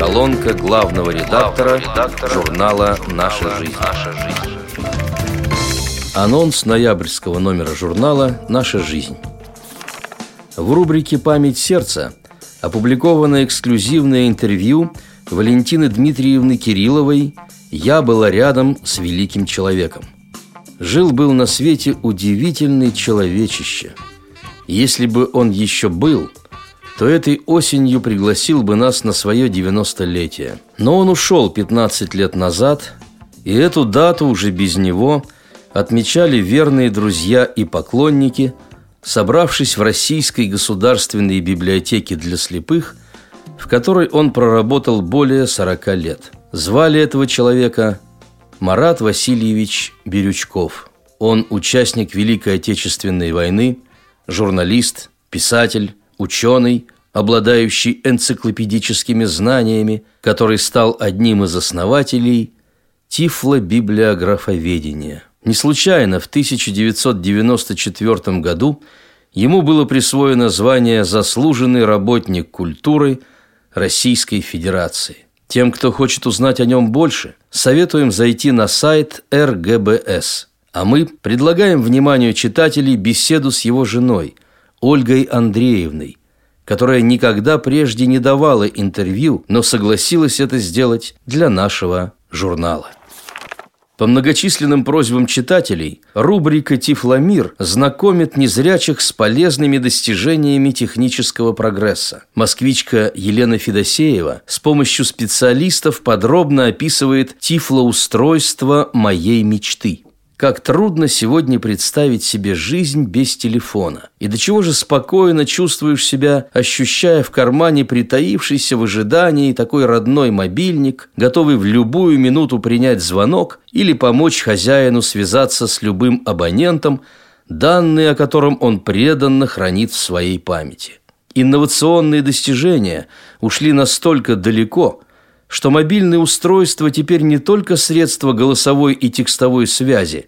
Колонка главного редактора, редактора журнала «Наша жизнь». «Наша жизнь». Анонс ноябрьского номера журнала «Наша жизнь». В рубрике «Память сердца» опубликовано эксклюзивное интервью Валентины Дмитриевны Кирилловой «Я была рядом с великим человеком». Жил-был на свете удивительный человечище. Если бы он еще был, то этой осенью пригласил бы нас на свое 90-летие. Но он ушел 15 лет назад, и эту дату уже без него отмечали верные друзья и поклонники – собравшись в Российской государственной библиотеке для слепых, в которой он проработал более 40 лет. Звали этого человека Марат Васильевич Бирючков. Он участник Великой Отечественной войны, журналист, писатель, ученый, обладающий энциклопедическими знаниями, который стал одним из основателей тифлобиблиографоведения – не случайно в 1994 году ему было присвоено звание «Заслуженный работник культуры Российской Федерации». Тем, кто хочет узнать о нем больше, советуем зайти на сайт РГБС. А мы предлагаем вниманию читателей беседу с его женой, Ольгой Андреевной, которая никогда прежде не давала интервью, но согласилась это сделать для нашего журнала. По многочисленным просьбам читателей, рубрика «Тифломир» знакомит незрячих с полезными достижениями технического прогресса. Москвичка Елена Федосеева с помощью специалистов подробно описывает тифлоустройство моей мечты – как трудно сегодня представить себе жизнь без телефона. И до чего же спокойно чувствуешь себя, ощущая в кармане притаившийся в ожидании такой родной мобильник, готовый в любую минуту принять звонок или помочь хозяину связаться с любым абонентом, данные о котором он преданно хранит в своей памяти. Инновационные достижения ушли настолько далеко – что мобильные устройства теперь не только средство голосовой и текстовой связи,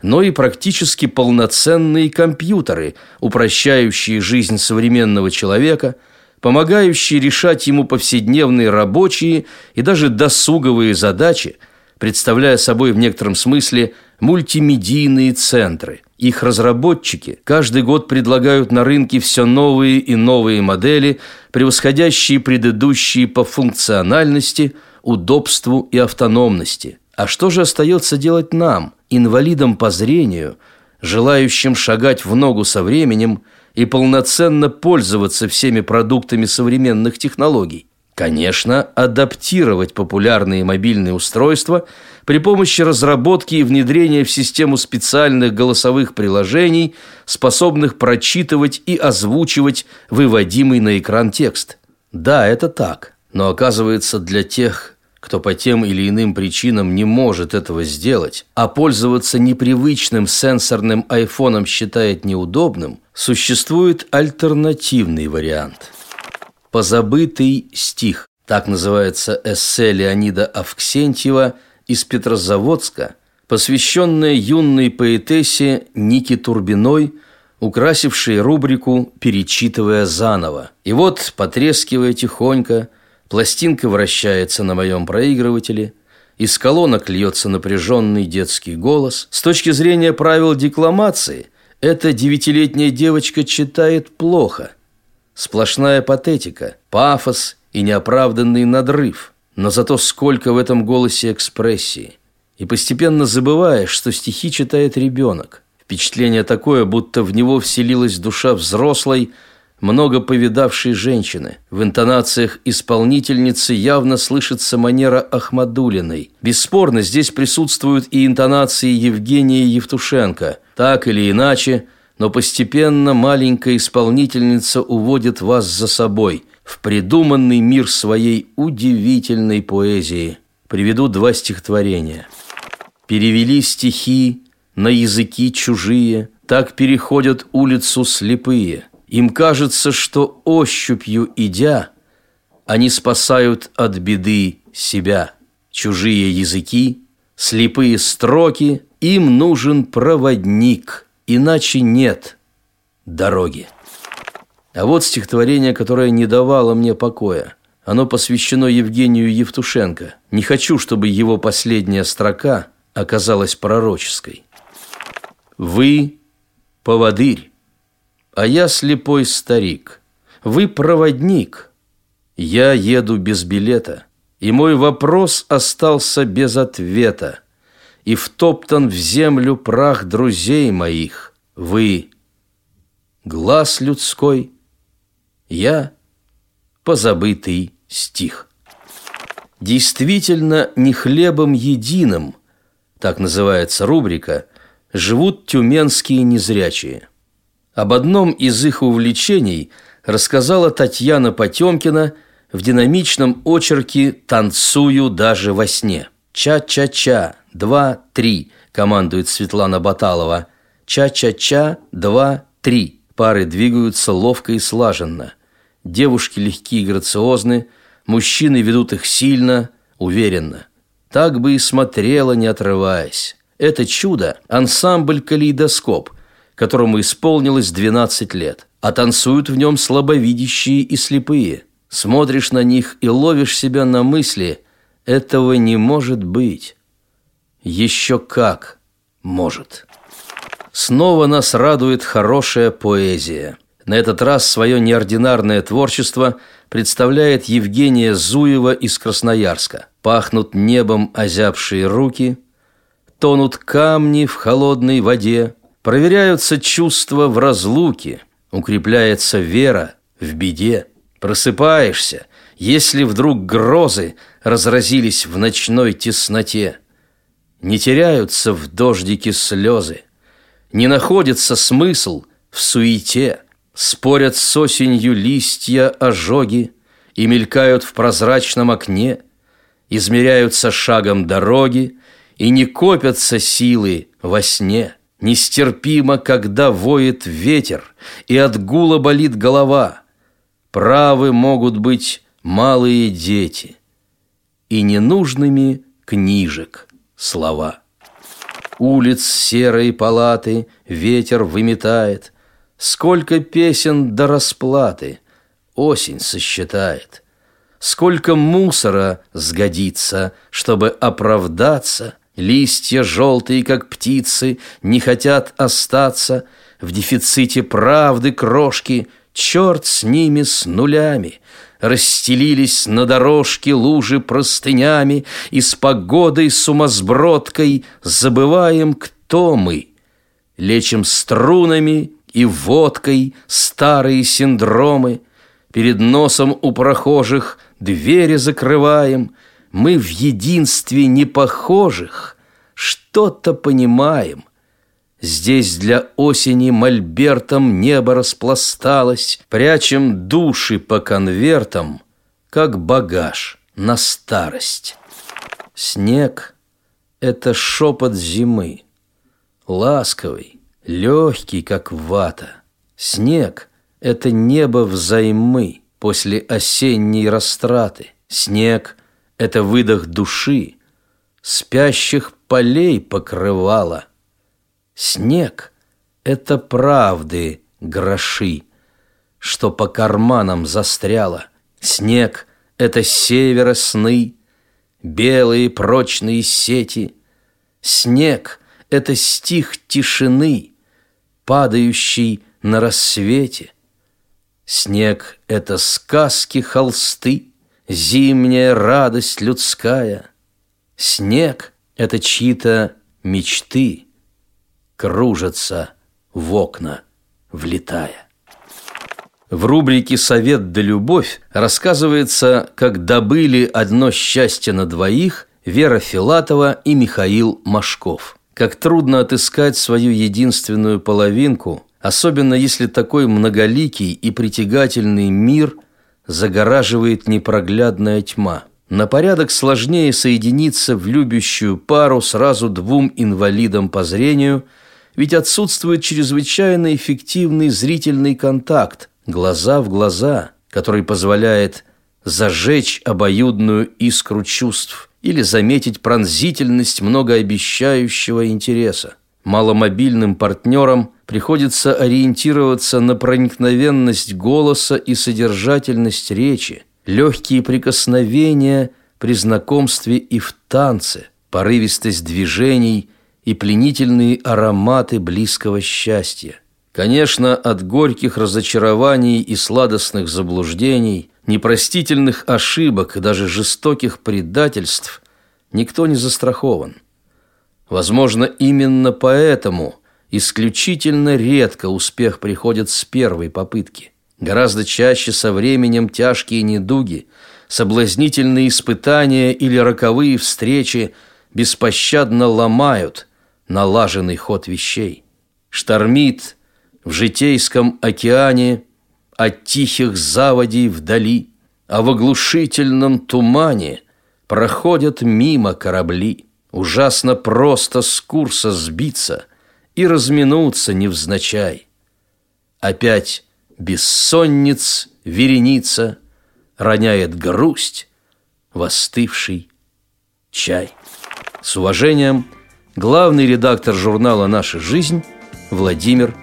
но и практически полноценные компьютеры, упрощающие жизнь современного человека, помогающие решать ему повседневные рабочие и даже досуговые задачи, представляя собой в некотором смысле мультимедийные центры. Их разработчики каждый год предлагают на рынке все новые и новые модели, превосходящие предыдущие по функциональности, удобству и автономности. А что же остается делать нам, инвалидам по зрению, желающим шагать в ногу со временем и полноценно пользоваться всеми продуктами современных технологий? Конечно, адаптировать популярные мобильные устройства при помощи разработки и внедрения в систему специальных голосовых приложений, способных прочитывать и озвучивать выводимый на экран текст. Да, это так, но оказывается для тех, кто по тем или иным причинам не может этого сделать, а пользоваться непривычным сенсорным айфоном считает неудобным, существует альтернативный вариант – «Позабытый стих». Так называется эссе Леонида Авксентьева из Петрозаводска, посвященное юной поэтессе Нике Турбиной, украсившей рубрику «Перечитывая заново». И вот, потрескивая тихонько, пластинка вращается на моем проигрывателе – из колонок льется напряженный детский голос. С точки зрения правил декламации, эта девятилетняя девочка читает плохо – Сплошная патетика, пафос и неоправданный надрыв. Но зато сколько в этом голосе экспрессии. И постепенно забываешь, что стихи читает ребенок. Впечатление такое, будто в него вселилась душа взрослой, много повидавшей женщины. В интонациях исполнительницы явно слышится манера Ахмадулиной. Бесспорно, здесь присутствуют и интонации Евгения Евтушенко. Так или иначе – но постепенно маленькая исполнительница уводит вас за собой в придуманный мир своей удивительной поэзии. Приведу два стихотворения. Перевели стихи на языки чужие, так переходят улицу слепые. Им кажется, что ощупью идя, они спасают от беды себя. Чужие языки, слепые строки, им нужен проводник – Иначе нет дороги. А вот стихотворение, которое не давало мне покоя. Оно посвящено Евгению Евтушенко. Не хочу, чтобы его последняя строка оказалась пророческой. Вы – поводырь, а я слепой старик. Вы – проводник, я еду без билета, и мой вопрос остался без ответа. И втоптан в землю прах друзей моих. Вы – глаз людской, я – позабытый стих. Действительно, не хлебом единым, так называется рубрика, живут тюменские незрячие. Об одном из их увлечений рассказала Татьяна Потемкина в динамичном очерке «Танцую даже во сне». «Ча-ча-ча, два, три», командует Светлана Баталова. «Ча-ча-ча, два, три». Пары двигаются ловко и слаженно. Девушки легкие и грациозны – Мужчины ведут их сильно, уверенно. Так бы и смотрела, не отрываясь. Это чудо – ансамбль «Калейдоскоп», которому исполнилось 12 лет. А танцуют в нем слабовидящие и слепые. Смотришь на них и ловишь себя на мысли «этого не может быть». Еще как может. Снова нас радует хорошая поэзия. На этот раз свое неординарное творчество представляет Евгения Зуева из Красноярска. Пахнут небом озябшие руки, тонут камни в холодной воде, проверяются чувства в разлуке, укрепляется вера в беде. Просыпаешься, если вдруг грозы разразились в ночной тесноте. Не теряются в дождике слезы, не находится смысл в суете – Спорят с осенью листья ожоги И мелькают в прозрачном окне, Измеряются шагом дороги И не копятся силы во сне. Нестерпимо, когда воет ветер И от гула болит голова. Правы могут быть малые дети И ненужными книжек слова. Улиц серой палаты ветер выметает, Сколько песен до расплаты осень сосчитает. Сколько мусора сгодится, чтобы оправдаться. Листья желтые, как птицы, не хотят остаться В дефиците правды крошки, черт с ними, с нулями. Расстелились на дорожке лужи простынями, И с погодой сумасбродкой забываем, кто мы. Лечим струнами и водкой старые синдромы, Перед носом у прохожих двери закрываем, Мы в единстве непохожих что-то понимаем. Здесь для осени мольбертом небо распласталось, Прячем души по конвертам, как багаж на старость. Снег — это шепот зимы, ласковый, легкий, как вата. Снег — это небо взаймы после осенней растраты. Снег — это выдох души, спящих полей покрывало. Снег — это правды гроши, что по карманам застряло. Снег — это севера сны, белые прочные сети. Снег — это стих тишины — падающий на рассвете. Снег — это сказки, холсты, зимняя радость людская. Снег — это чьи-то мечты, кружатся в окна, влетая. В рубрике «Совет да любовь» рассказывается, как добыли одно счастье на двоих Вера Филатова и Михаил Машков – как трудно отыскать свою единственную половинку, особенно если такой многоликий и притягательный мир загораживает непроглядная тьма. На порядок сложнее соединиться в любящую пару сразу двум инвалидам по зрению, ведь отсутствует чрезвычайно эффективный зрительный контакт, глаза в глаза, который позволяет зажечь обоюдную искру чувств – или заметить пронзительность многообещающего интереса. Маломобильным партнерам приходится ориентироваться на проникновенность голоса и содержательность речи, легкие прикосновения при знакомстве и в танце, порывистость движений и пленительные ароматы близкого счастья. Конечно, от горьких разочарований и сладостных заблуждений, непростительных ошибок и даже жестоких предательств никто не застрахован. Возможно, именно поэтому исключительно редко успех приходит с первой попытки. Гораздо чаще со временем тяжкие недуги, соблазнительные испытания или роковые встречи беспощадно ломают налаженный ход вещей. Штормит в житейском океане от тихих заводей вдали, а в оглушительном тумане проходят мимо корабли. Ужасно просто с курса сбиться и разминуться невзначай. Опять бессонниц вереница роняет грусть в остывший чай. С уважением, главный редактор журнала «Наша жизнь» Владимир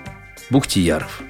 Бухтияров.